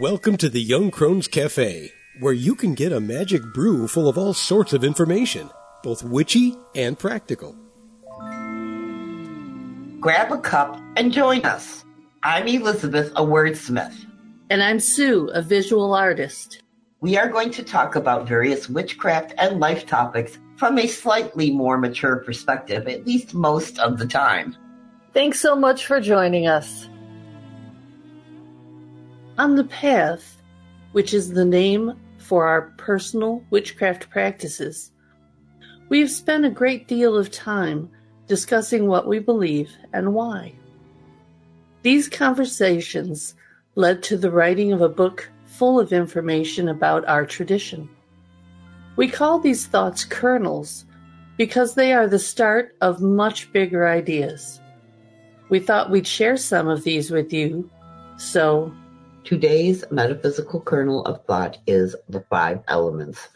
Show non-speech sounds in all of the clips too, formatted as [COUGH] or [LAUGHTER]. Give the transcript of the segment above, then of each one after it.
Welcome to the Young Crones Cafe, where you can get a magic brew full of all sorts of information, both witchy and practical. Grab a cup and join us. I'm Elizabeth, a wordsmith. And I'm Sue, a visual artist. We are going to talk about various witchcraft and life topics from a slightly more mature perspective, at least most of the time. Thanks so much for joining us. On the Path, which is the name for our personal witchcraft practices, we have spent a great deal of time discussing what we believe and why. These conversations led to the writing of a book full of information about our tradition. We call these thoughts kernels because they are the start of much bigger ideas. We thought we'd share some of these with you, so Today's metaphysical kernel of thought is the five elements.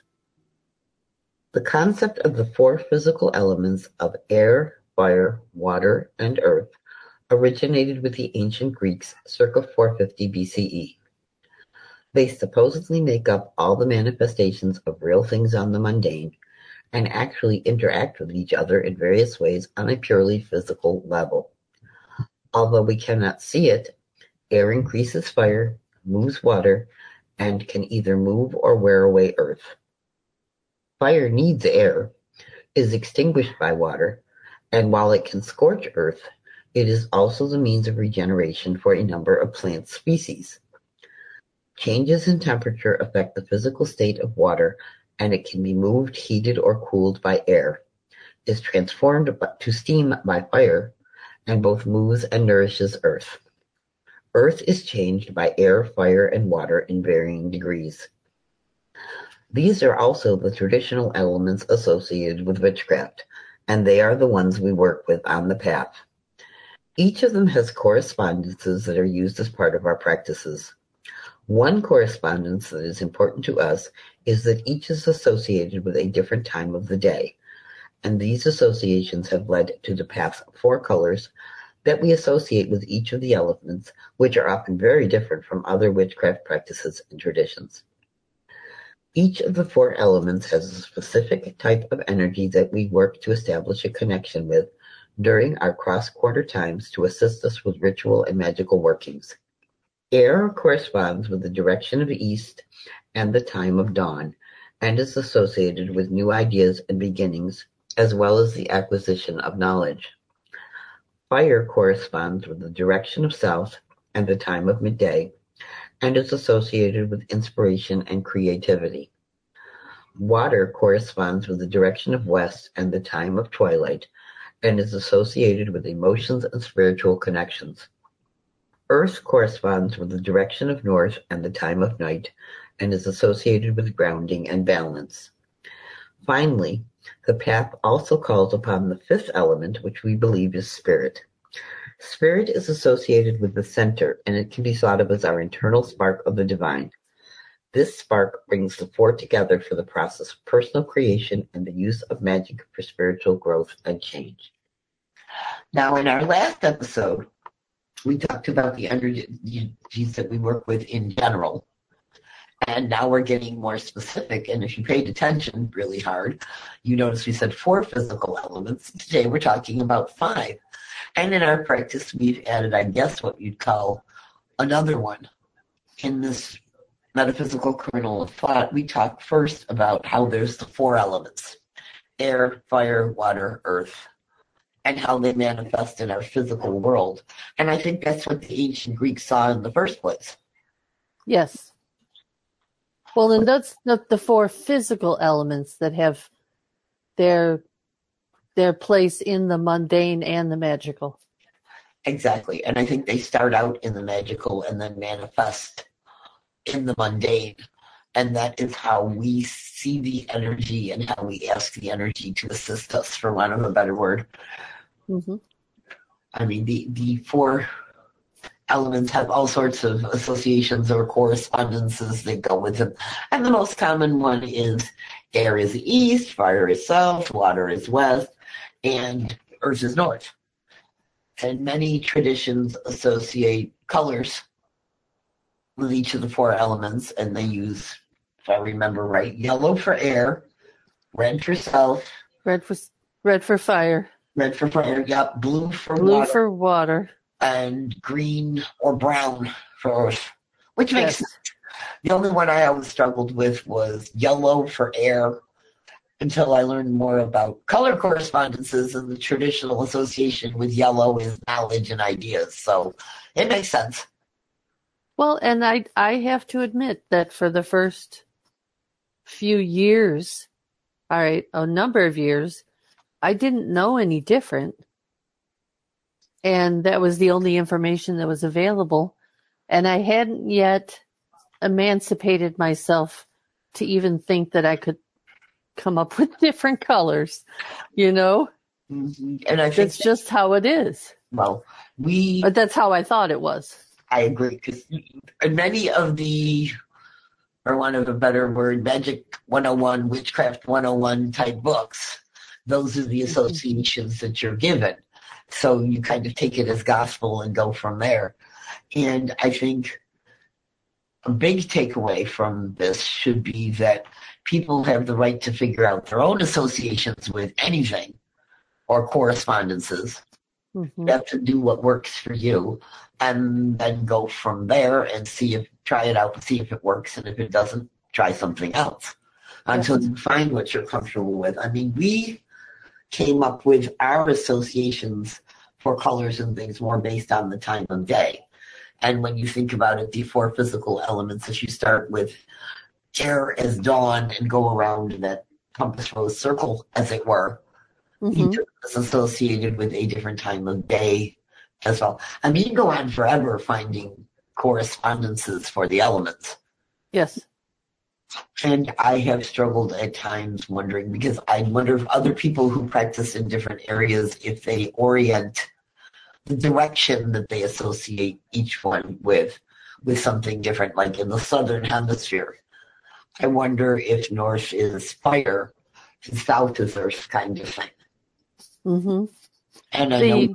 The concept of the four physical elements of air, fire, water, and earth originated with the ancient Greeks circa 450 BCE. They supposedly make up all the manifestations of real things on the mundane and actually interact with each other in various ways on a purely physical level. Although we cannot see it, Air increases fire, moves water, and can either move or wear away earth. Fire needs air, is extinguished by water, and while it can scorch earth, it is also the means of regeneration for a number of plant species. Changes in temperature affect the physical state of water and it can be moved, heated, or cooled by air, is transformed to steam by fire, and both moves and nourishes earth. Earth is changed by air, fire, and water in varying degrees. These are also the traditional elements associated with witchcraft, and they are the ones we work with on the path. Each of them has correspondences that are used as part of our practices. One correspondence that is important to us is that each is associated with a different time of the day, and these associations have led to the path's four colors that we associate with each of the elements, which are often very different from other witchcraft practices and traditions. Each of the four elements has a specific type of energy that we work to establish a connection with during our cross-quarter times to assist us with ritual and magical workings. Air corresponds with the direction of east and the time of dawn, and is associated with new ideas and beginnings, as well as the acquisition of knowledge. Fire corresponds with the direction of south and the time of midday, and is associated with inspiration and creativity. Water corresponds with the direction of west and the time of twilight, and is associated with emotions and spiritual connections. Earth corresponds with the direction of north and the time of night, and is associated with grounding and balance. Finally, the path also calls upon the fifth element, which we believe is spirit. Spirit is associated with the center, and it can be thought of as our internal spark of the divine. This spark brings the four together for the process of personal creation and the use of magic for spiritual growth and change. Now, in our last episode, we talked about the energies that we work with in general and now we're getting more specific. And if you paid attention really hard, you notice we said four physical elements. Today we're talking about five. And in our practice, we've added, I guess, what you'd call another one. In this metaphysical kernel of thought, we talk first about how there's the four elements air, fire, water, earth, and how they manifest in our physical world. And I think that's what the ancient Greeks saw in the first place. Yes. Well, and that's the, the four physical elements that have their their place in the mundane and the magical. Exactly, and I think they start out in the magical and then manifest in the mundane, and that is how we see the energy and how we ask the energy to assist us, for want of a better word. Mm-hmm. I mean, the the four elements have all sorts of associations or correspondences that go with them. And the most common one is air is east, fire is south, water is west, and earth is north. And many traditions associate colors with each of the four elements, and they use, if I remember right, yellow for air, red for self, Red for red for fire, red for fire, yep, blue for blue water, for water. And green or brown for earth, which makes Yes. The only one I always struggled with was yellow for air until I learned more about color correspondences and the traditional association with yellow is knowledge and ideas. So it makes sense. Well, and I I have to admit that for the first few years, all right, a number of years, I didn't know any different. And that was the only information that was available. And I hadn't yet emancipated myself to even think that I could come up [LAUGHS] with different colors. You know, Mhm. And I think, that's just how it is. well, we, But that's how I thought it was. I agree, because many of the, or one of a better word, Magic 101, Witchcraft 101 type books, those are the associations that you're given. So you kind of take it as gospel and go from there. And I think a big takeaway from this should be that people have the right to figure out their own associations with anything or correspondences. Mhm. You have to do what works for you and then go from there and see if try it out and see if it works and if it doesn't try something else until you find what you're comfortable with i mean we came up with our associations for colors and things more based on the time of day and when you think about it the four physical elements as you start with air as dawn and go around that compass rose circle as it were Mhm. each of is associated with a different time of day as well. I mean, you can go on forever finding correspondences for the elements. Yes. And I have struggled at times wondering because I wonder if other people who practice in different areas, if they orient the direction that they associate each one with, with something different, like in the southern hemisphere. I wonder if north is fire and south is earth kind of thing. hmm And I The know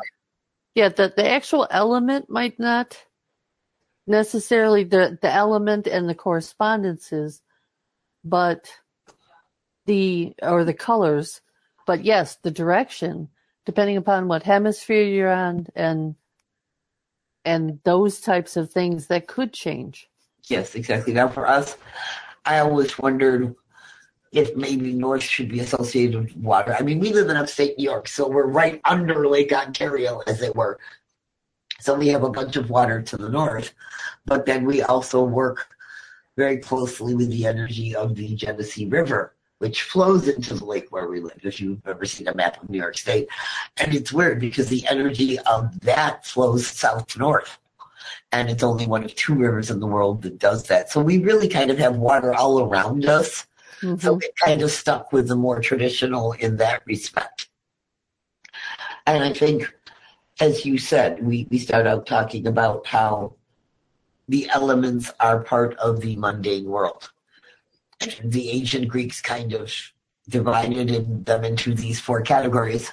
yeah, the the actual element might not necessarily the the element and the correspondences, but the or the colors, but yes, the direction depending upon what hemisphere you're on and and those types of things that could change. Yes, exactly. Now, for us, I always wondered if maybe North should be associated with water. I mean, we live in upstate New York, so we're right under Lake Ontario, as it were. So we have a bunch of water to the north, but then we also work very closely with the energy of the Genesee River, which flows into the lake where we live, if you've ever seen a map of New York State. And it's weird because the energy of that flows south to north and it's only one of two rivers in the world that does that. So we really kind of have water all around us. Mhm. So it kind of stuck with the more traditional in that respect. And I think, as you said, we, we start out talking about how the elements are part of the mundane world. The ancient Greeks kind of divided in, them into these four categories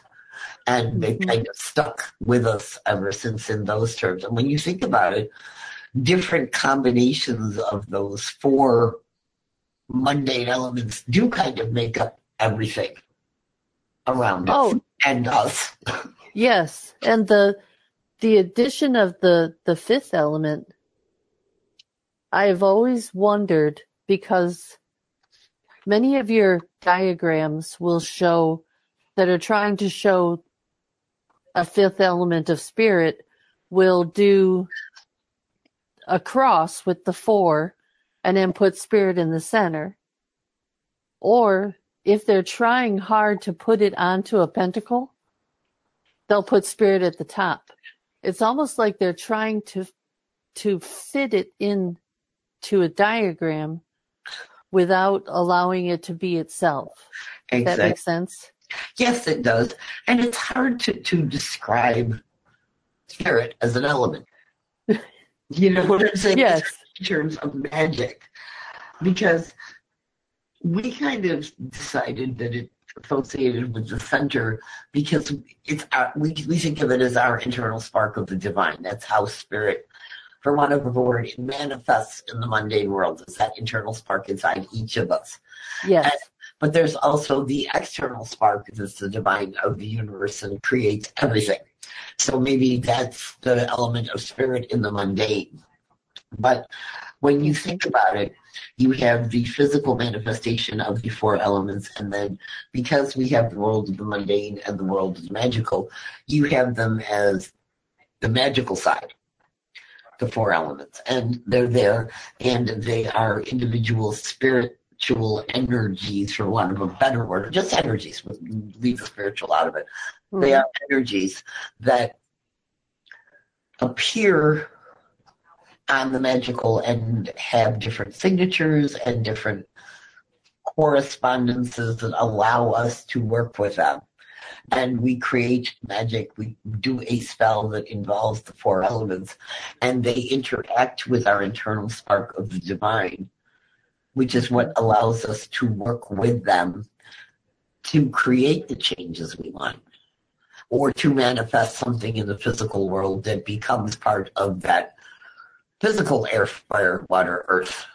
and they've Mhm. kind of stuck with us ever since in those terms. And when you think about it, different combinations of those four mundane elements do kind of make up everything around us Oh, and us. Yes, and the the addition of the the fifth element, I've always wondered because many of your diagrams will show that are trying to show a fifth element of spirit will do a cross with the four and then put spirit in the center. Or if they're trying hard to put it onto a pentacle, they'll put spirit at the top. It's almost like they're trying to to fit it in to a diagram without allowing it to be itself. Does that Exactly. make sense? Yes, it does. And it's hard to, to describe spirit as an element. [LAUGHS] You know what I'm saying? Yes. in terms of magic because we kind of decided that it associated with the center because it's our, we, we think of it as our internal spark of the divine that's how spirit for want of a word, it manifests in the mundane world. It's that internal spark inside each of us. Yes. And, but there's also the external spark that's the divine of the universe and creates everything. So maybe that's the element of spirit in the mundane. But when you think about it, you have the physical manifestation of the four elements, and then because we have the world of the mundane and the world of the magical, you have them as the magical side, the four elements, and they're there, and they are individual spiritual energies, for want of a better word, just energies. Leave the spiritual out of it. Mm-hmm. They are energies that appear on the magical and have different signatures and different correspondences that allow us to work with them. And we create magic, we do a spell that involves the four elements, and they interact with our internal spark of the divine, which is what allows us to work with them to create the changes we want or to manifest something in the physical world that becomes part of that physical air, fire, water, earth,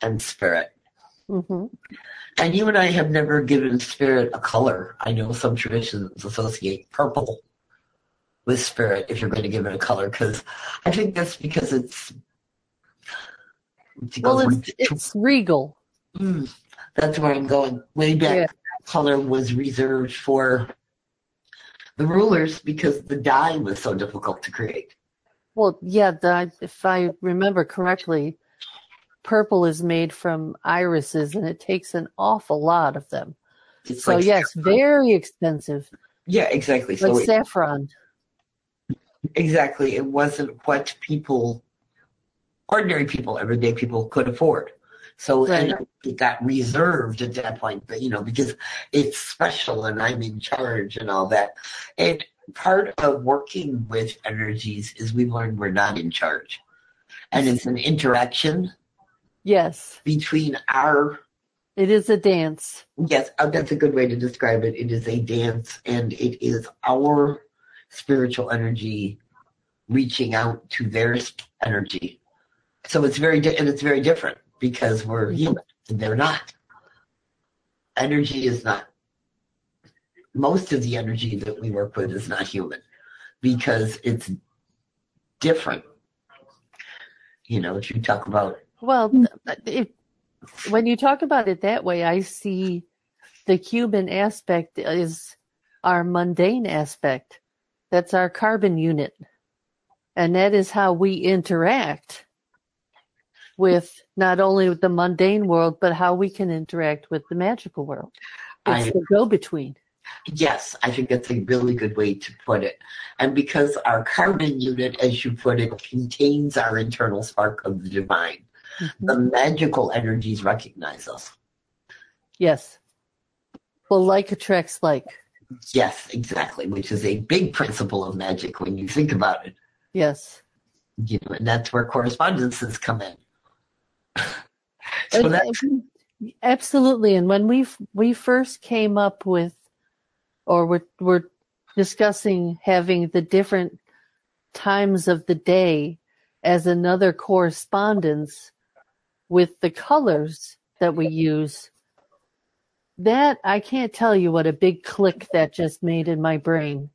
and spirit. Mm-hmm. And you and I have never given spirit a color. I know some traditions associate purple with spirit if you're going to give it a color, because I think that's because it's. well, it's, it's regal. Mm, that's where I'm going. Way back, yeah. color was reserved for the rulers because the dye was so difficult to create. Well, yeah, the, if I remember correctly, purple is made from irises and it takes an awful lot of them. It's so like yes, saffron. very expensive. Yeah, exactly. Like so saffron. It, exactly. It wasn't what people, ordinary people, everyday people could afford. So right. it got reserved at that point, but you know, because it's special and I'm in charge and all that. And part of working with energies is we learn we're not in charge. And it's an interaction. Yes. Between our. It is a dance. Yes, uh, that's a good way to describe it. It is a dance and it is our spiritual energy reaching out to their energy. So it's very, di- and it's very different because we're mm-hmm. human and they're not. Energy is not most of the energy that we work with is not human because it's different. You know, if you talk about. Well, hmm. if, when you talk about it that way, I see the human aspect is our mundane aspect. That's our carbon unit. And that is how we interact with not only with the mundane world, but how we can interact with the magical world. It's I, the go between. Yes, I think that's a really good way to put it. And because our carbon unit, as you put it, contains our internal spark of the divine, mm-hmm. the magical energies recognize us. Yes. Well, like attracts like. Yes, exactly, which is a big principle of magic when you think about it. Yes. You know, and that's where correspondences come in. [LAUGHS] so that's, absolutely. And when we we first came up with or we're, we're discussing having the different times of the day as another correspondence with the colors that we [LAUGHS] use. That I can't tell you what a big click that just made in my brain.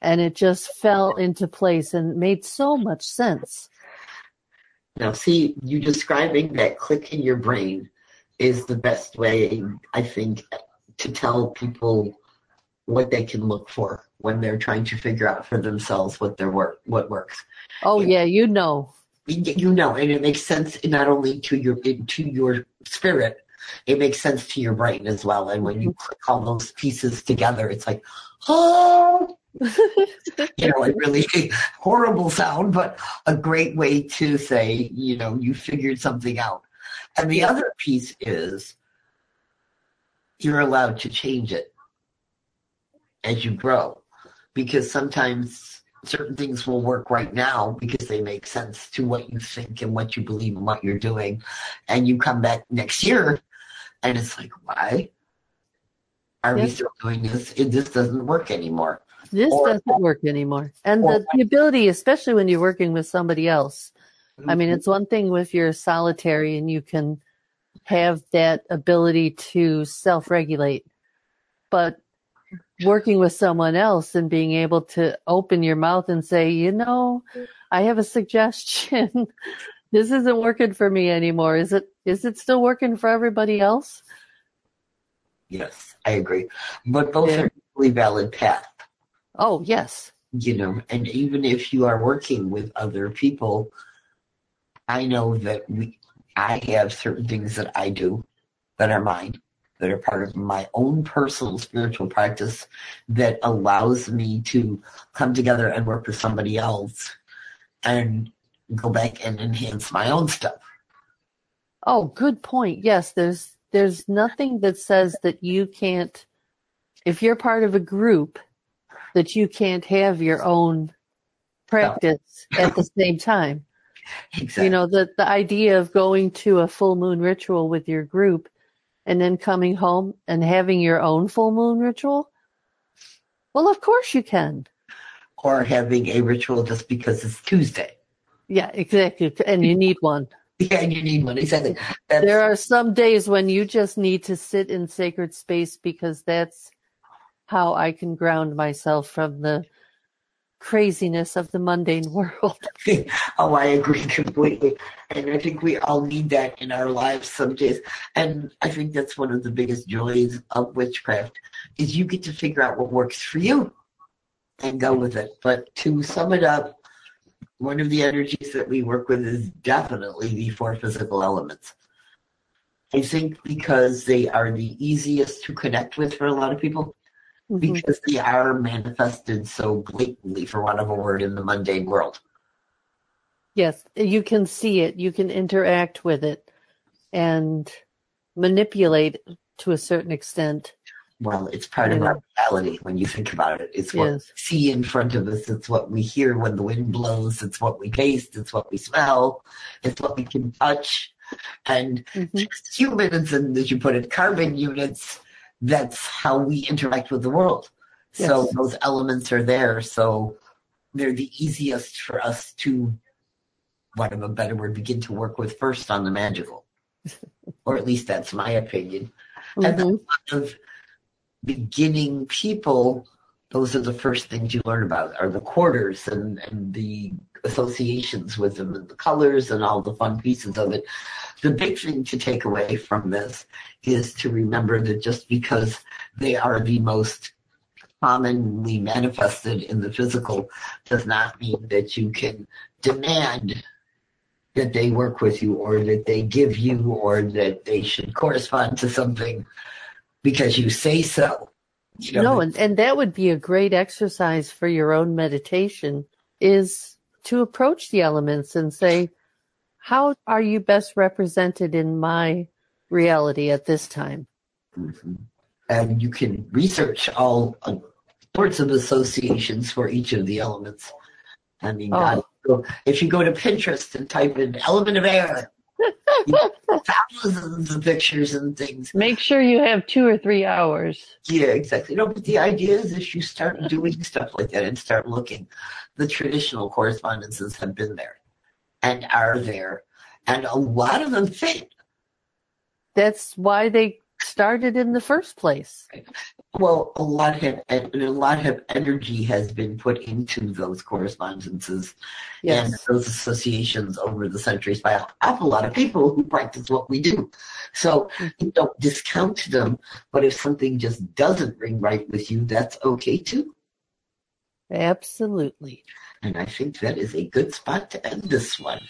And it just fell into place and made so much sense. Now, see, you describing that click in your brain is the best way, I think, to tell people what they can look for when they're trying to figure out for themselves what their work what works. Oh yeah, you know. You know, and it makes sense not only to your to your spirit, it makes sense to your brain as well. And when you click all those pieces together, it's like, oh, [LAUGHS] you know, a really [LAUGHS] horrible sound, but a great way to say, you know, you figured something out. And the other piece is you're allowed to change it as you grow because sometimes certain things will work right now because they make sense to what you think and what you believe and what you're doing and you come back next year and it's like why are we still doing this it, this doesn't work anymore This Or- doesn't work anymore. And or- the, the ability, especially when you're working with somebody else. I mean, Mhm. it's one thing if you're solitary and you can have that ability to self regulate, but working with someone else and being able to open your mouth and say, you know, I have a suggestion. [LAUGHS] this isn't working for me anymore. Is it, is it still working for everybody else? yes, I agree. But both Yeah. are equally valid paths. Oh, yes. you know, and even if you are working with other people, I know that we, I have certain things that I do that are mine, that are part of my own personal spiritual practice that allows me to come together and work with somebody else and go back and enhance my own stuff. Oh, good point. Yes, there's there's nothing that says that you can't if you're part of a group that you can't have your own practice at the same time. Exactly. [LAUGHS] You know, the the idea of going to a full moon ritual with your group and then coming home and having your own full moon ritual? Well, of course you can. or having a ritual just because it's Tuesday. Yeah, exactly. And you need one. Yeah, and you need one. Exactly. That's, There are some days when you just need to sit in sacred space because that's how I can ground myself from the craziness of the mundane [LAUGHS] world. [LAUGHS] oh, I agree completely. And I think we all need that in our lives some days. And I think that's one of the biggest joys of witchcraft is you get to figure out what works for you and go with it. But to sum it up, one of the energies that we work with is definitely the four physical elements. I think because they are the easiest to connect with for a lot of people Mhm. because they are manifested so blatantly, for want of a word, in the mundane world. Yes, you can see it, you can interact with it and manipulate to a certain extent. Well, it's part of Yeah. our reality when you think about it. It's what Yes. we see in front of us. It's what we hear when the wind blows. It's what we taste. It's what we smell. It's what we can touch. And Mhm. just humans, and as you put it, carbon units, that's how we interact with the world. So those elements are there. So they're the easiest for us to, what of a better word, begin to work with first on the magical. [LAUGHS] or at least that's my opinion and Mhm. of beginning people, those are the first things you learn about are the quarters and, and the associations with them and the colors and all the fun pieces of it. The big thing to take away from this is to remember that just because they are the most commonly manifested in the physical does not mean that you can demand that they work with you or that they give you or that they should correspond to something because you say so. You know, No, and, and that would be a great exercise for your own meditation is to approach the elements and say, how are you best represented in my reality at this time? Mhm. And you can research all uh, sorts of associations for each of the elements. I mean, Oh. God, so if you go to Pinterest and type in element of air, [LAUGHS] thousands of pictures and things. Make sure you have two or three hours. Yeah, exactly. No, but the idea is if you start doing stuff like that and start looking, the traditional correspondences have been there and are there, and a lot of them fit. That's why they started in the first place. Well, a lot have and a lot of energy has been put into those correspondences and those associations over the centuries by an awful lot of people who practice what we do. So you don't discount them, but if something just doesn't ring right with you, that's okay too. Absolutely. And I think that is a good spot to end this one.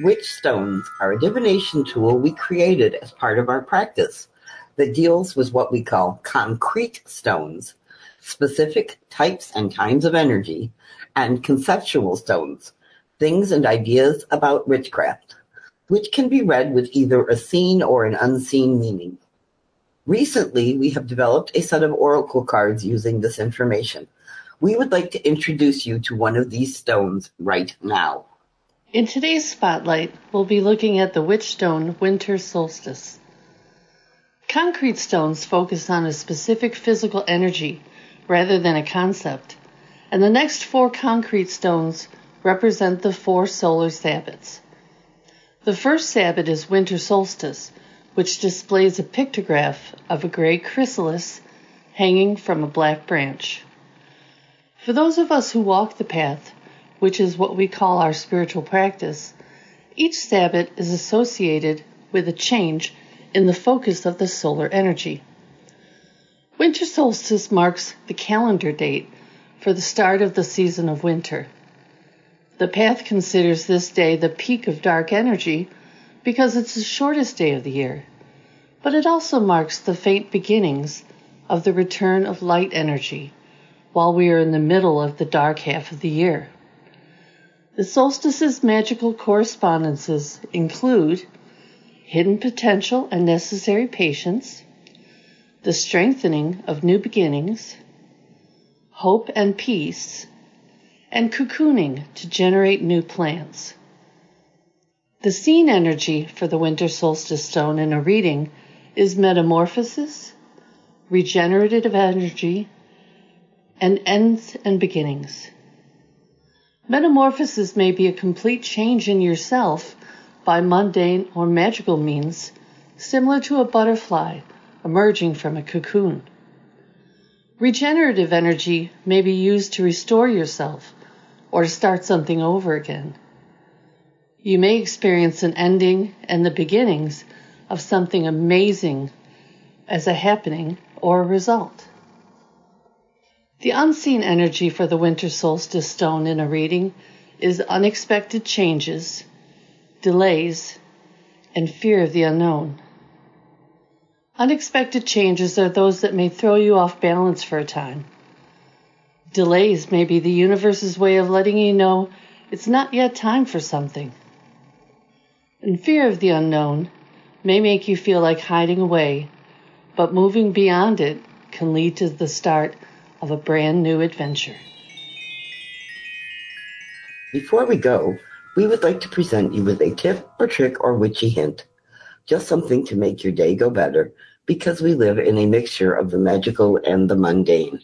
Witch stones are a divination tool we created as part of our practice that deals with what we call concrete stones, specific types and kinds of energy, and conceptual stones, things and ideas about witchcraft, which can be read with either a seen or an unseen meaning. Recently, we have developed a set of oracle cards using this information. We would like to introduce you to one of these stones right now. In today's spotlight, we'll be looking at the Witchstone Winter Solstice. Concrete stones focus on a specific physical energy rather than a concept, and the next four concrete stones represent the four solar sabbats. The first sabbat is winter solstice, which displays a pictograph of a gray chrysalis hanging from a black branch. For those of us who walk the path, which is what we call our spiritual practice, each sabbat is associated with a change in the focus of the solar energy. Winter solstice marks the calendar date for the start of the season of winter. The path considers this day the peak of dark energy because it's the shortest day of the year, but it also marks the faint beginnings of the return of light energy while we are in the middle of the dark half of the year. The solstice's magical correspondences include hidden potential and necessary patience, the strengthening of new beginnings, hope and peace, and cocooning to generate new plants. The scene energy for the winter solstice stone in a reading is metamorphosis, regenerative energy, and ends and beginnings. Metamorphosis may be a complete change in yourself by mundane or magical means, similar to a butterfly emerging from a cocoon. Regenerative energy may be used to restore yourself or to start something over again. You may experience an ending and the beginnings of something amazing as a happening or a result. The unseen energy for the winter solstice stone in a reading is unexpected changes, delays, and fear of the unknown. Unexpected changes are those that may throw you off balance for a time. Delays may be the universe's way of letting you know it's not yet time for something. And fear of the unknown may make you feel like hiding away, but moving beyond it can lead to the start of a brand new adventure. Before we go, we would like to present you with a tip or trick or witchy hint. Just something to make your day go better because we live in a mixture of the magical and the mundane.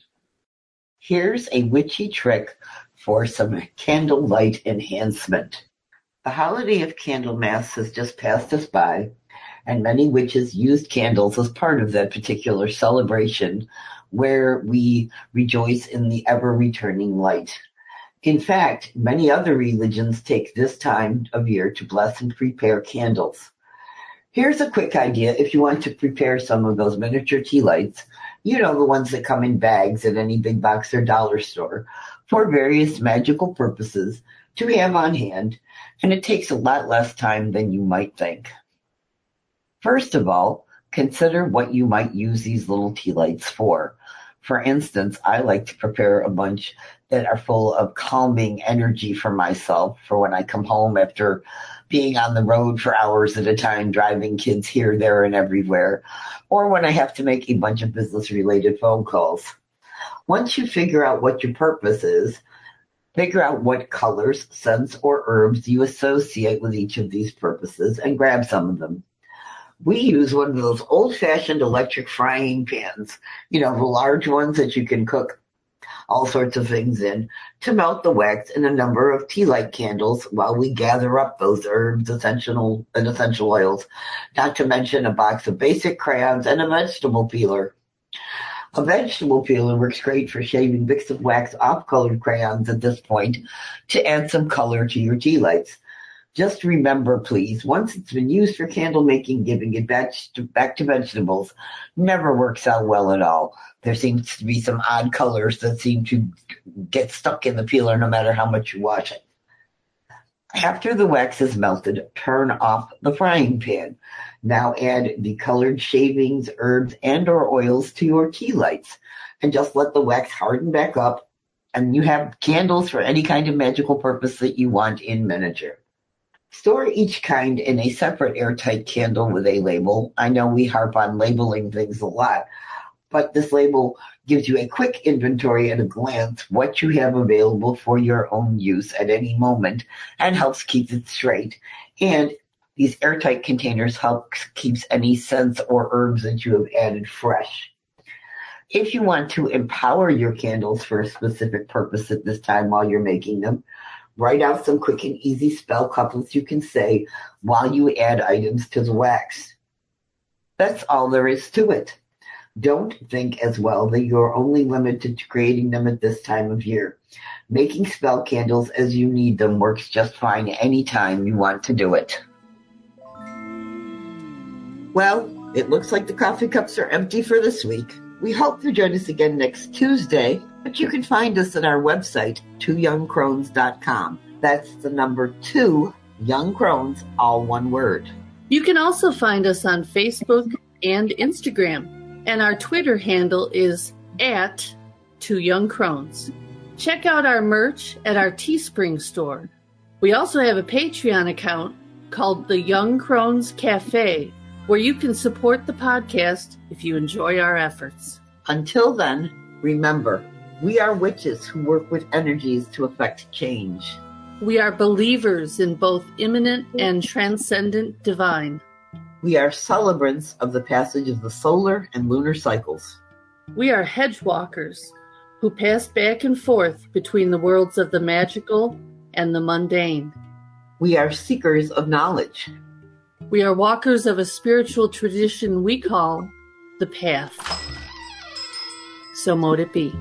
Here's a witchy trick for some candlelight enhancement. The holiday of Candlemas has just passed us by, and many witches used candles as part of that particular celebration where we rejoice in the ever returning light. In fact, many other religions take this time of year to bless and prepare candles. Here's a quick idea if you want to prepare some of those miniature tea lights, you know, the ones that come in bags at any big box or dollar store, for various magical purposes to have on hand, and it takes a lot less time than you might think. First of all, consider what you might use these little tea lights for. For instance, I like to prepare a bunch that are full of calming energy for myself for when I come home after being on the road for hours at a time, driving kids here, there, and everywhere, or when I have to make a bunch of business related phone calls. Once you figure out what your purpose is, figure out what colors, scents, or herbs you associate with each of these purposes and grab some of them. We use one of those old fashioned electric frying pans, you know, the large ones that you can cook all sorts of things in to melt the wax in a number of tea light candles while we gather up those herbs, essential and essential oils, not to mention a box of basic crayons and a vegetable peeler. A vegetable peeler works great for shaving bits of wax off colored crayons at this point to add some color to your tea lights. Just remember, please, once it's been used for candle making, giving it back to, back to vegetables never works out well at all. There seems to be some odd colors that seem to get stuck in the peeler no matter how much you wash it. After the wax is melted, turn off the frying pan. Now add the colored shavings, herbs, and or oils to your tea lights and just let the wax harden back up and you have candles for any kind of magical purpose that you want in miniature. Store each kind in a separate airtight candle with a label. I know we harp on labeling things a lot, but this label gives you a quick inventory at a glance what you have available for your own use at any moment and helps keep it straight. And These airtight containers help keeps any scents or herbs that you have added fresh. If you want to empower your candles for a specific purpose at this time while you're making them, write out some quick and easy spell couplets you can say while you add items to the wax. That's all there is to it. Don't think as well that you're only limited to creating them at this time of year. Making spell candles as you need them works just fine anytime you want to do it. Well, it looks like the coffee cups are empty for this week. We hope you join us again next Tuesday, but you can find us at our website, twoyoungcrones.com. That's the number two, Young Crones, all one word. You can also find us on Facebook and Instagram, and our Twitter handle is at Two Young Crones. Check out our merch at our Teespring store. We also have a Patreon account called the Young Crones Cafe, where you can support the podcast if you enjoy our efforts. Until then, remember, we are witches who work with energies to effect change. We are believers in both immanent and transcendent divine. We are celebrants of the passage of the solar and lunar cycles. We are hedge walkers who pass back and forth between the worlds of the magical and the mundane. We are seekers of knowledge. We are walkers of a spiritual tradition we call the path. So mote it be.